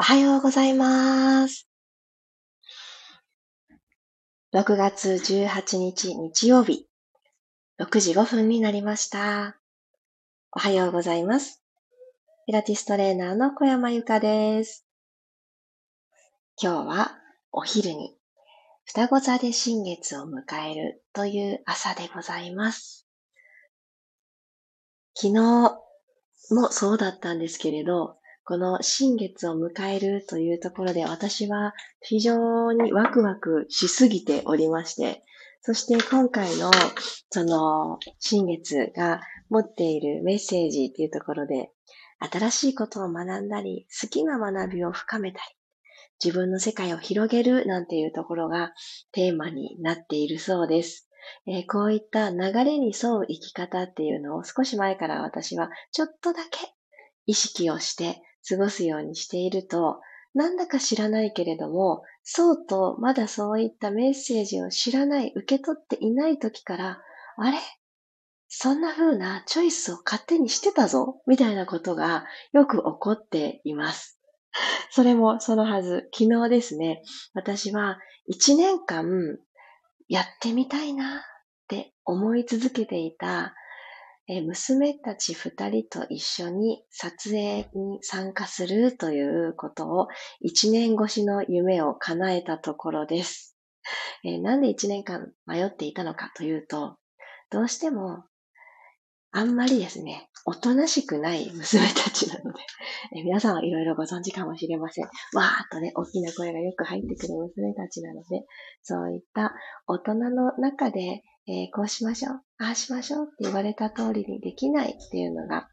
おはようございます。6月18日日曜日、6時5分になりました。おはようございます。ピラティストレーナーの小山由かです。今日はお昼に双子座で新月を迎えるという朝でございます。昨日もそうだったんですけれど、この新月を迎えるというところで私は非常にワクワクしすぎておりまして、そして今回のその新月が持っているメッセージっていうところで、新しいことを学んだり、好きな学びを深めたり、自分の世界を広げるなんていうところがテーマになっているそうです。えー、こういった流れに沿う生き方っていうのを少し前から私はちょっとだけ意識をして過ごすようにしていると、なんだか知らないけれども、そうとまだそういったメッセージを知らない、受け取っていない時から、あれ？そんな風なチョイスを勝手にしてたぞみたいなことがよく起こっています。それもそのはず。昨日ですね、私は一年間やってみたいなって思い続けていたえ娘たち二人と一緒に撮影に参加するということを一年越しの夢を叶えたところです。えなんで一年間迷っていたのかというと、どうしてもあんまりですね、おとなしくない娘たちなので、え皆さんはいろいろご存知かもしれません。わーっとね、大きな声がよく入ってくる娘たちなので、そういった大人の中で、えー、こうしましょう、ああしましょうって言われた通りにできないっていうのが、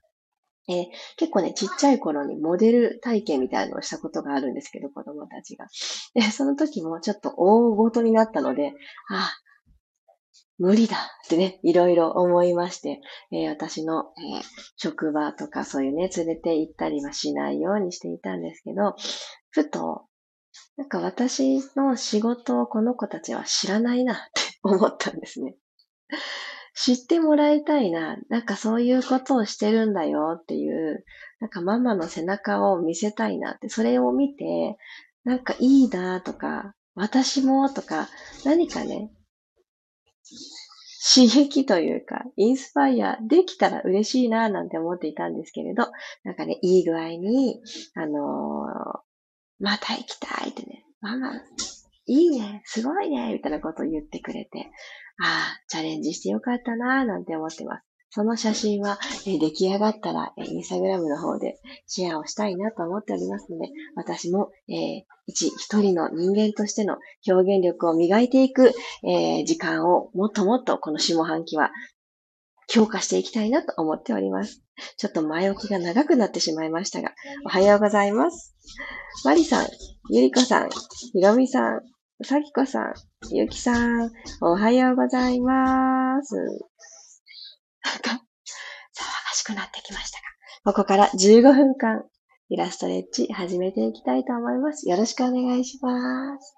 えー、結構ね、ちっちゃい頃にモデル体験みたいなのをしたことがあるんですけど、子供たちが。で、その時もちょっと大ごとになったので、あ、無理だってね、いろいろ思いまして、えー、私の、えー、職場とかそういうね、連れて行ったりはしないようにしていたんですけど、ふと、なんか私の仕事をこの子たちは知らないなって思ったんですね。知ってもらいたいな、なんかそういうことをしてるんだよっていう、なんかママの背中を見せたいなって、それを見て、なんかいいなとか、私もとか、何かね、刺激というか、インスパイアできたら嬉しいななんて思っていたんですけれど、なんかね、いい具合に、あのー、また行きたいってね、ママ、いいね、すごいね、みたいなことを言ってくれて、ああ、チャレンジしてよかったななんて思ってます。その写真は、え出来上がったら、えインスタグラムの方でシェアをしたいなと思っておりますので、私も、えー、一、一人の人間としての表現力を磨いていく、えー、時間をもっともっとこの下半期は強化していきたいなと思っております。ちょっと前置きが長くなってしまいましたが、おはようございます。マリさん、ゆりこさん、ひろみさん、うさきこさん、ゆきさん、おはようございます。なんか、騒がしくなってきましたが、ここから15分間、イラストレッチ始めていきたいと思います。よろしくお願いします。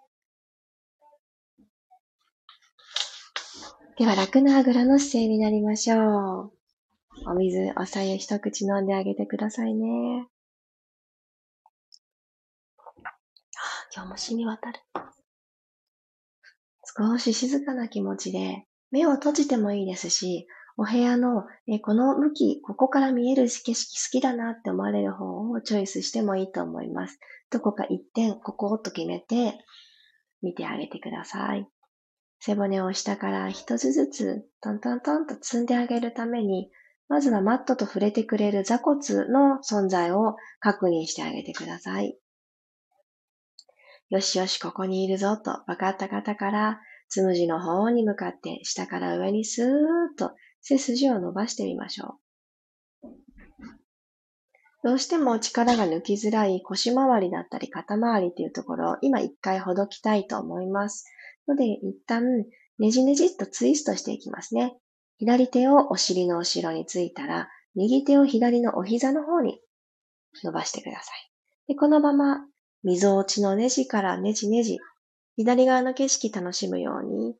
では、楽なあぐらの姿勢になりましょう。お水、おさゆ一口飲んであげてくださいね。今日も染み渡る。少し静かな気持ちで、目を閉じてもいいですし、お部屋の、えこの向き、ここから見える景色好きだなって思われる方をチョイスしてもいいと思います。どこか一点、ここをと決めて、見てあげてください。背骨を下から一つずつ、トントントンと積んであげるために、まずはマットと触れてくれる座骨の存在を確認してあげてください。よしよし、ここにいるぞと分かった方から、つむじの方に向かって下から上にスーッと背筋を伸ばしてみましょう。どうしても力が抜きづらい腰回りだったり肩回りっていうところを今一回ほどきたいと思います。ので一旦ねじねじっとツイストしていきますね。左手をお尻の後ろについたら、右手を左のお膝の方に伸ばしてください。でこのまま、溝落ちのネジからネジネジ、左側の景色楽しむように、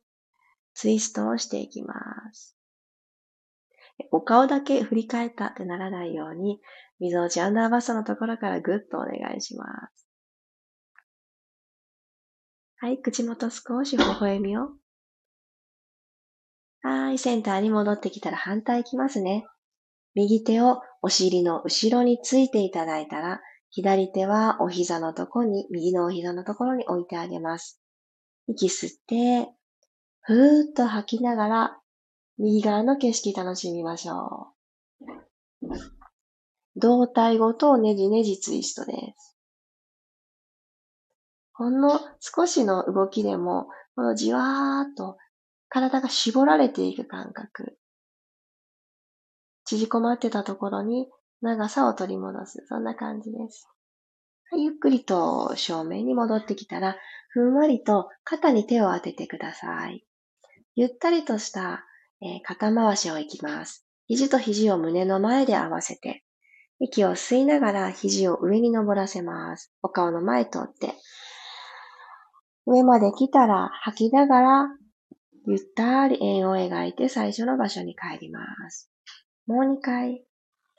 ツイストをしていきます。お顔だけ振り返ったってならないように、溝落ちアンダーバストのところからぐっとお願いします。はい、口元少し微笑みを。はい、センターに戻ってきたら反対いきますね。右手をお尻の後ろについていただいたら、左手はお膝のところに、右のお膝のところに置いてあげます。息吸って、ふーっと吐きながら、右側の景色楽しみましょう。胴体ごとねじねじツイストです。ほんの少しの動きでも、このじわーっと体が絞られていく感覚。縮こまってたところに長さを取り戻す。そんな感じです。ゆっくりと正面に戻ってきたら、ふんわりと肩に手を当ててください。ゆったりとした、えー、肩回しをいきます。肘と肘を胸の前で合わせて、息を吸いながら肘を上に登らせます。お顔の前通って、上まで来たら吐きながら、ゆったり円を描いて最初の場所に帰ります。もう2回、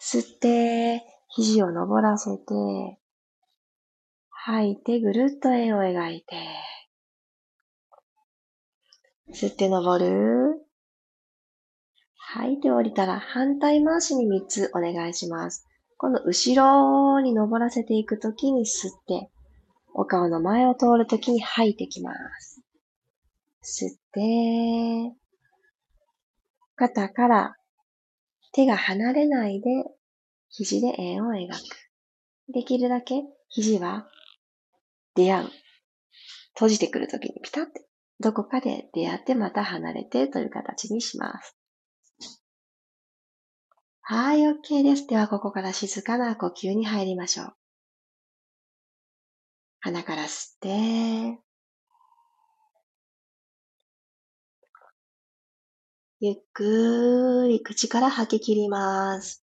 吸って、肘を登らせて、吐いてぐるっと円を描いて、吸って登る。吐いて降りたら反対回しに3つお願いします。今度後ろに登らせていくときに吸って、お顔の前を通るときに吐いてきます。吸って、肩から手が離れないで肘で円を描く。できるだけ肘は出会う。閉じてくるときにピタッて、どこかで出会ってまた離れてという形にします。はい、OK です。では、ここから静かな呼吸に入りましょう。鼻から吸って、ゆっくり口から吐き切ります。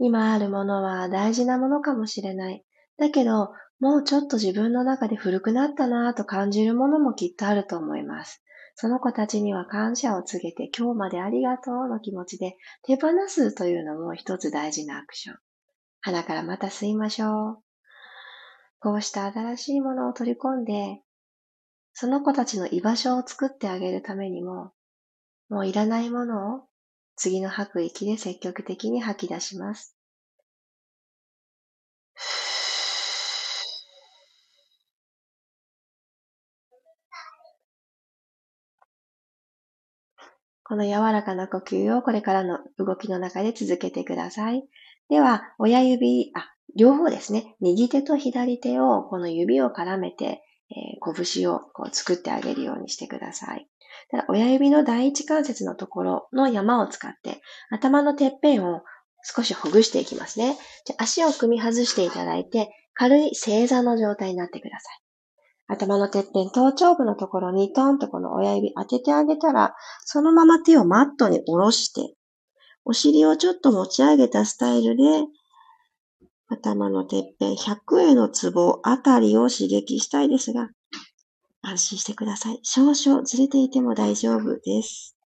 今あるものは大事なものかもしれない。だけど、もうちょっと自分の中で古くなったなぁと感じるものもきっとあると思います。その子たちには感謝を告げて今日までありがとうの気持ちで手放すというのも一つ大事なアクション。鼻からまた吸いましょう。こうした新しいものを取り込んで、その子たちの居場所を作ってあげるためにも、もういらないものを次の吐く息で積極的に吐き出します。この柔らかな呼吸をこれからの動きの中で続けてください。では、親指、あ、両方ですね。右手と左手をこの指を絡めて、えー、拳をこう作ってあげるようにしてください。ただ親指の第一関節のところの山を使って頭のてっぺんを少しほぐしていきますね。じゃ足を組み外していただいて軽い正座の状態になってください。頭のてっぺん、頭頂部のところにトンとこの親指当ててあげたら、そのまま手をマットに下ろして、お尻をちょっと持ち上げたスタイルで、頭のてっぺん、100へのツボあたりを刺激したいですが、安心してください。少々ずれていても大丈夫です。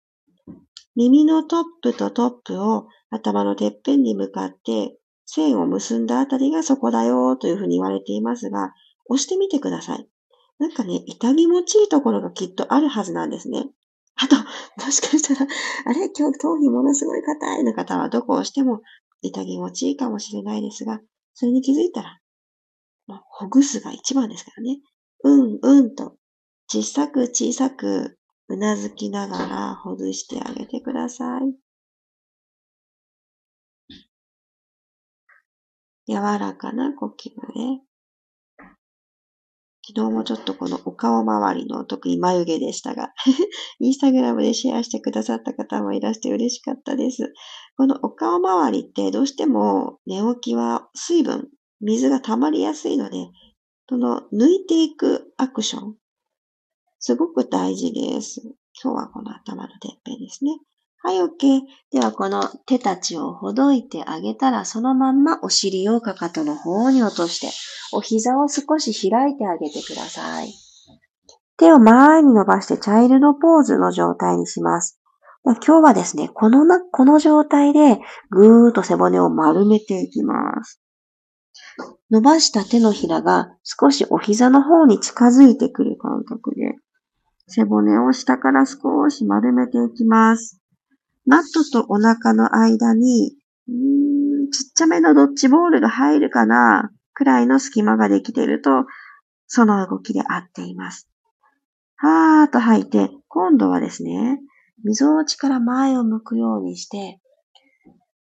耳のトップとトップを頭のてっぺんに向かって線を結んだあたりがそこだよというふうに言われていますが、押してみてください。なんかね、痛み持ちいいところがきっとあるはずなんですね。あと、もしかしたら、あれ？今日頭皮ものすごい硬いの方はどこを押しても痛み持ちいいかもしれないですが、それに気づいたら、まあ、ほぐすが一番ですからね。うん、うんと、小さく小さくうなずきながらほぐしてあげてください。柔らかな呼吸で、昨日もちょっとこのお顔周りの特に眉毛でしたが インスタグラムでシェアしてくださった方もいらして嬉しかったです。このお顔周りってどうしても寝起きは水分、水が溜まりやすいので、その抜いていくアクション、すごく大事です。今日はこの頭のてっぺんですね。はい、OK。では、この手たちをほどいてあげたら、そのまんまお尻をかかとの方に落として、お膝を少し開いてあげてください。手を前に伸ばしてチャイルドポーズの状態にします。今日はですね、このな、この状態でぐーっと背骨を丸めていきます。伸ばした手のひらが少しお膝の方に近づいてくる感覚で、背骨を下から少し丸めていきます。マットとお腹の間に、うーんちっちゃめのドッジボールが入るかなくらいの隙間ができていると、その動きで合っています。はーっと吐いて、今度はですね、溝落ちから前を向くようにして、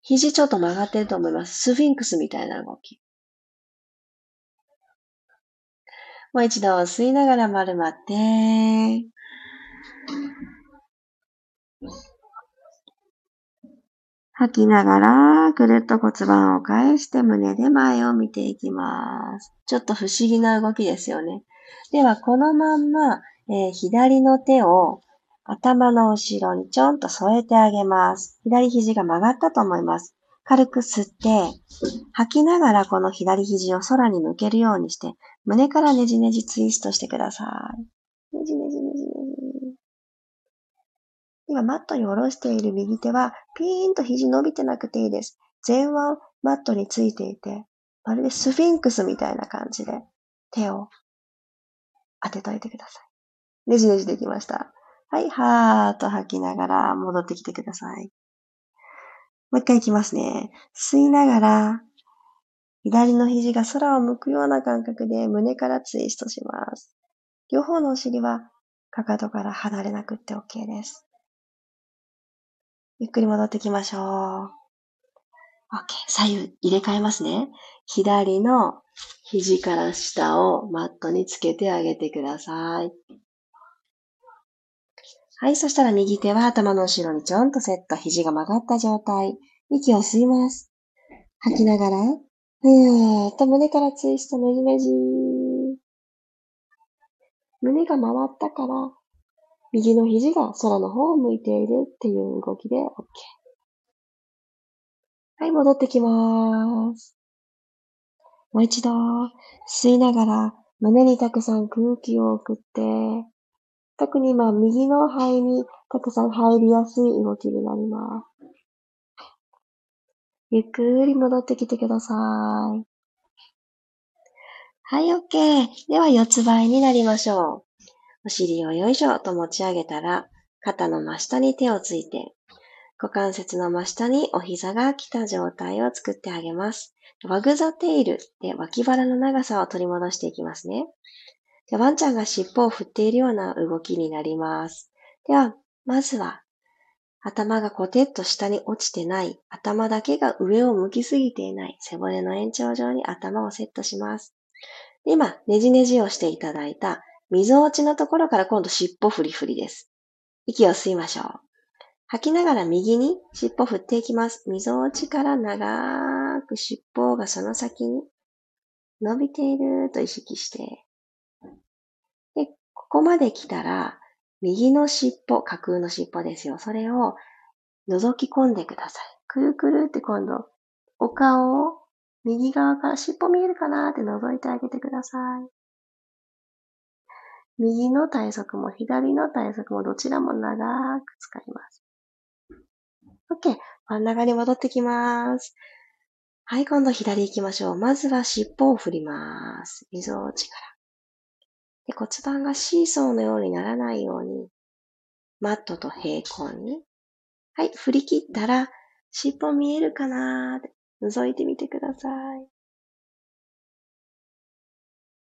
肘ちょっと曲がってると思います。スフィンクスみたいな動き。もう一度吸いながら丸まって、吐きながら、ぐるっと骨盤を返して胸で前を見ていきます。ちょっと不思議な動きですよね。では、このまんま、えー、左の手を頭の後ろにちょんと添えてあげます。左肘が曲がったと思います。軽く吸って、吐きながらこの左肘を空に向けるようにして、胸からねじねじツイストしてください。ねじね。今、マットに下ろしている右手は、ピーンと肘伸びてなくていいです。前腕、マットについていて、まるでスフィンクスみたいな感じで、手を当てといてください。ねじねじできました。はい、はーっと吐きながら戻ってきてください。もう一回いきますね。吸いながら、左の肘が空を向くような感覚で胸からツイストします。両方のお尻はかかとから離れなくって OK です。ゆっくり戻ってきましょう。OK。左右入れ替えますね。左の肘から下をマットにつけてあげてください。はい、そしたら右手は頭の後ろにちょんとセット、肘が曲がった状態。息を吸います。吐きながら、ふーっと胸からツイストねじねじ。胸が回ったから、右の肘が空の方を向いているっていう動きで OK。はい、戻ってきます。もう一度、吸いながら、胸にたくさん空気を送って、特に今、右の肺にたくさん入りやすい動きになります。ゆっくり戻ってきてください。はい、OK。では、四つ倍になりましょう。お尻をよいしょと持ち上げたら、肩の真下に手をついて、股関節の真下にお膝が来た状態を作ってあげます。ワグザテイルで脇腹の長さを取り戻していきますね。でワンちゃんが尻尾を振っているような動きになります。では、まずは頭がコテッと下に落ちてない、頭だけが上を向きすぎていない、背骨の延長上に頭をセットします。今、ねじねじをしていただいた、溝落ちのところから今度尻尾振り振りです。息を吸いましょう。吐きながら右に尻尾振っていきます。溝落ちから長く尻尾がその先に伸びていると意識して。で、ここまで来たら、右の尻尾、架空の尻尾ですよ。それを覗き込んでください。くるくるって今度、お顔を右側から尻尾見えるかなって覗いてあげてください。右の体側も左の体側もどちらも長く使います。OK。真ん中に戻ってきます。はい、今度左行きましょう。まずは尻尾を振ります。溝落ちから。で骨盤がシーソーのようにならないように、マットと平行に。はい、振り切ったら、尻尾見えるかなーって覗いてみてください。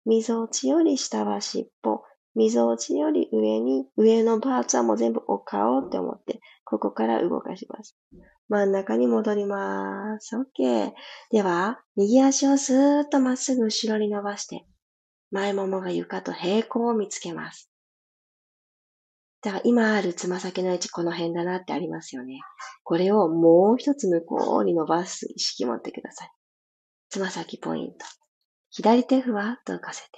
溝落ちより下は尻尾、溝落ちより上に、上のパーツはもう全部お顔って思って、ここから動かします。真ん中に戻ります。OK。では、右足をスーッとまっすぐ後ろに伸ばして、前ももが床と平行を見つけます。だから今あるつま先の位置この辺だなってありますよね。これをもう一つ向こうに伸ばす意識持ってください。つま先ポイント。左手ふわっと浮かせて。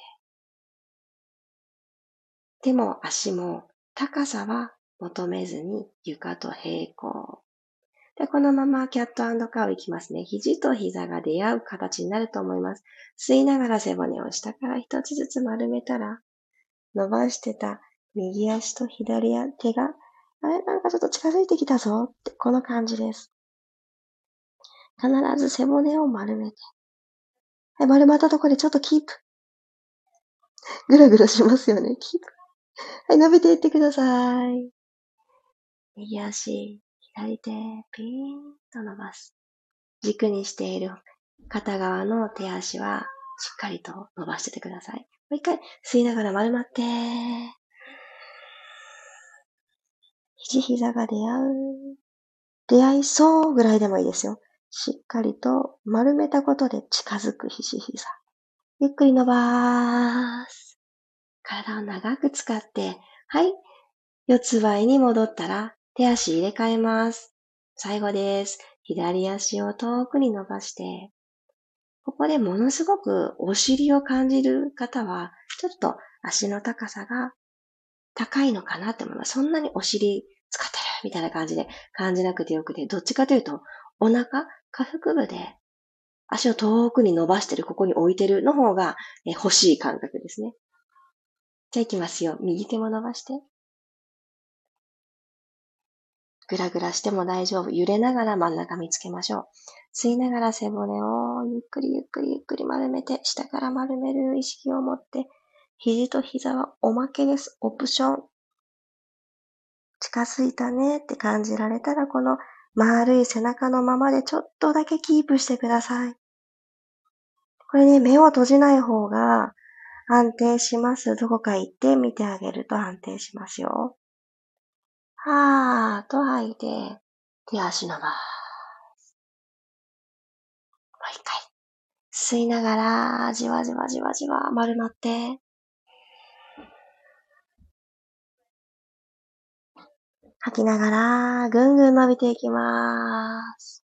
手も足も高さは求めずに床と平行。で、このままキャットカウいきますね。肘と膝が出会う形になると思います。吸いながら背骨を下から一つずつ丸めたら、伸ばしてた右足と左手があれなんかちょっと近づいてきたぞって、この感じです。必ず背骨を丸めて。はい、丸まったところでちょっとキープ。ぐらぐらしますよね。キープ。はい、伸びていってください。右足、左手、ピーンと伸ばす。軸にしている片側の手足はしっかりと伸ばしててください。もう一回吸いながら丸まって。肘膝が出会う。出会いそうぐらいでもいいですよ。しっかりと丸めたことで近づく肘膝。ゆっくり伸ばす。体を長く使って、はい。四つ倍に戻ったら手足入れ替えます。最後です。左足を遠くに伸ばして、ここでものすごくお尻を感じる方は、ちょっと足の高さが高いのかなって思います。そんなにお尻使ってるみたいな感じで感じなくてよくて、どっちかというと、お腹、下腹部で足を遠くに伸ばしてる、ここに置いてるの方が欲しい感覚ですね。じゃあ行きますよ。右手も伸ばして。ぐらぐらしても大丈夫。揺れながら真ん中見つけましょう。吸いながら背骨をゆっくりゆっくりゆっくり丸めて、下から丸める意識を持って、肘と膝はおまけです。オプション。近づいたねって感じられたら、この丸い背中のままでちょっとだけキープしてください。これね、目を閉じない方が安定します。どこか行って見てあげると安定しますよ。はーと吐いて、手足伸ばす。もう一回。吸いながら、じわじわじわじわ丸まって。吐きながら、ぐんぐん伸びていきます。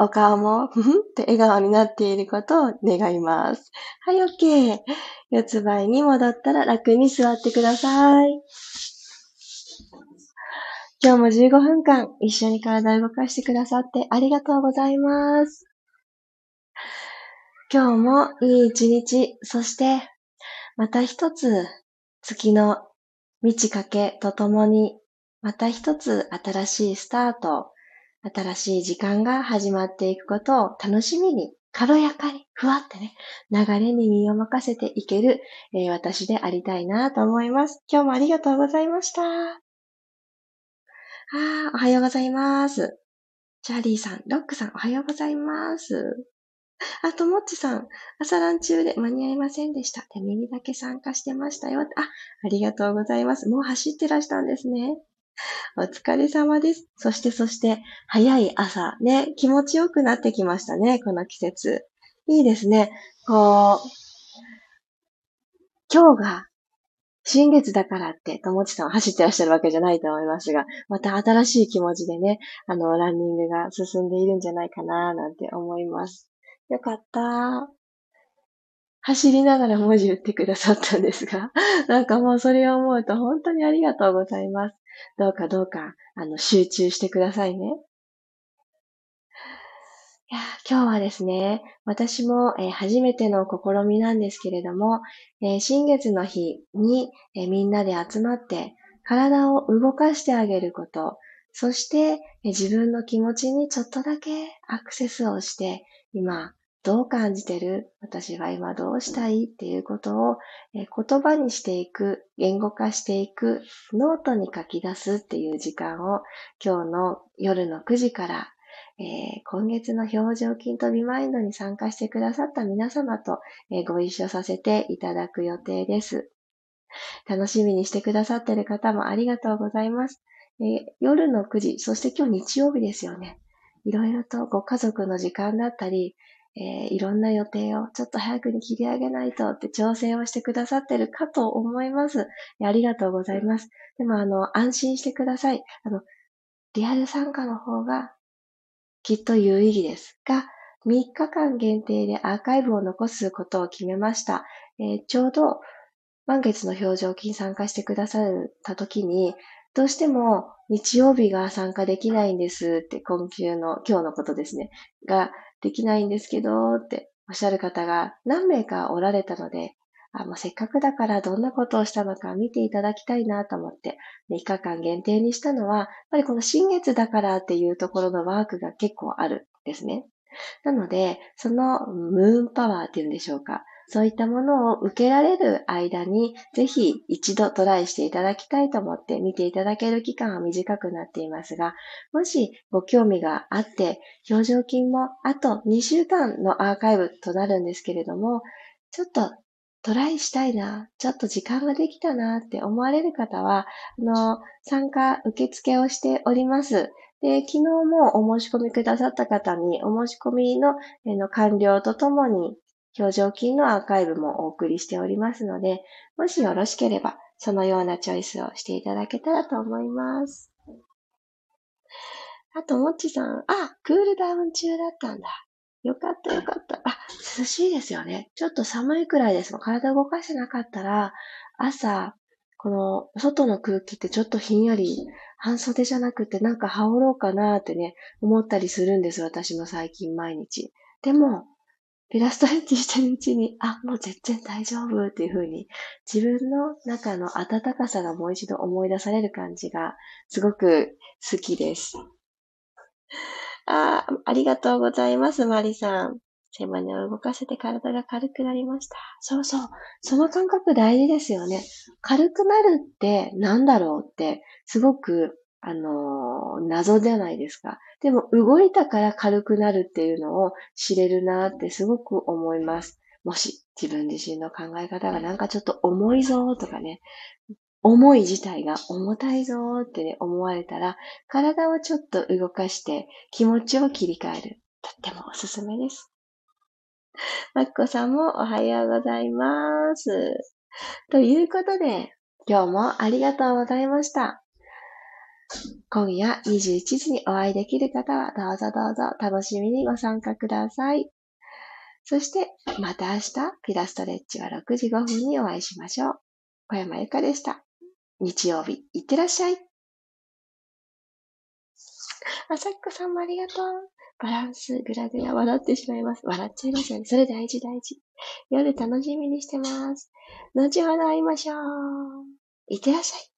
お顔も、ふふって笑顔になっていることを願います。はい、OK。四つ倍に戻ったら楽に座ってください。今日も15分間一緒に体を動かしてくださってありがとうございます。今日もいい一日、そしてまた一つ月の満ち欠けとともにまた一つ新しいスタート、新しい時間が始まっていくことを楽しみに、軽やかに、ふわってね、流れに身を任せていける、えー、私でありたいなと思います。今日もありがとうございました。あおはようございます。チャーリーさん、ロックさん、おはようございます。あと、もっちさん、朝ラン中で間に合いませんでした。で、耳だけ参加してましたよ。あ、ありがとうございます。もう走ってらしたんですね。お疲れ様です。そしてそして、早い朝、ね、気持ちよくなってきましたね、この季節。いいですね。こう、今日が新月だからって、ともちさん走ってらっしゃるわけじゃないと思いますが、また新しい気持ちでね、あの、ランニングが進んでいるんじゃないかな、なんて思います。よかった。走りながら文字打ってくださったんですが、なんかもうそれを思うと本当にありがとうございます。どうかどうか、あの、集中してくださいね。いや今日はですね、私も、えー、初めての試みなんですけれども、えー、新月の日に、えー、みんなで集まって体を動かしてあげること、そして、え自分の気持ちにちょっとだけアクセスをして、今、どう感じてる？私は今どうしたい？っていうことを、え言葉にしていく、言語化していく、ノートに書き出すっていう時間を今日の夜の9時から、えー、今月の表情筋と美マインドに参加してくださった皆様と、え、ご一緒させていただく予定です。楽しみにしてくださってる方もありがとうございます。えー、夜の9時、そして今日日曜日ですよね。いろいろとご家族の時間だったり、えー、いろんな予定をちょっと早くに切り上げないとって調整をしてくださってるかと思います。ありがとうございます。でも、あの、安心してください。あの、リアル参加の方がきっと有意義ですが、3日間限定でアーカイブを残すことを決めました。えー、ちょうど満月の表情筋参加してくださった時に、どうしても日曜日が参加できないんですって、今週の、今日のことですね。が、できないんですけどっておっしゃる方が何名かおられたので、あもうせっかくだからどんなことをしたのか見ていただきたいなと思って、3日間限定にしたのは、やっぱりこの新月だからっていうところのワークが結構あるんですね。なので、そのムーンパワーっていうんでしょうか。そういったものを受けられる間に、ぜひ一度トライしていただきたいと思って見ていただける期間は短くなっていますが、もしご興味があって、表情筋もあと2週間のアーカイブとなるんですけれども、ちょっとトライしたいな、ちょっと時間ができたなって思われる方は、あの、参加受付をしております。で、昨日もお申し込みくださった方に、お申し込みのの完了とともに、表情筋のアーカイブもお送りしておりますので、もしよろしければ、そのようなチョイスをしていただけたらと思います。あと、もっちさん、あ、クールダウン中だったんだ。よかったよかった。あ、涼しいですよね。ちょっと寒いくらいですもん。体動かしてなかったら、朝、この外の空気ってちょっとひんやり、半袖じゃなくてなんか羽織ろうかなってね、思ったりするんです。私も最近毎日。でも、ピラストレッチしてるうちに、あ、もう全然大丈夫っていう風に、自分の中の温かさがもう一度思い出される感じが、すごく好きです。あありがとうございます、マリさん。背骨を動かせて体が軽くなりました。そうそう。その感覚大事ですよね。軽くなるって何だろうって、すごく、あの、謎じゃないですか。でも動いたから軽くなるっていうのを知れるなってすごく思います。もし自分自身の考え方がなんかちょっと重いぞとかね、思い自体が重たいぞってね、思われたら、体をちょっと動かして気持ちを切り替える。とってもおすすめです。マッコさんもおはようございます。ということで、今日もありがとうございました。今夜21時にお会いできる方はどうぞどうぞ楽しみにご参加ください。そして、また明日、ピラストレッチは6時5分にお会いしましょう。小山由かでした。日曜日、いってらっしゃい。あさっこさんもありがとう。バランス、グラデが笑ってしまいます。笑っちゃいますよね。それ大事大事。夜楽しみにしてます。後ほど会いましょう。いってらっしゃい。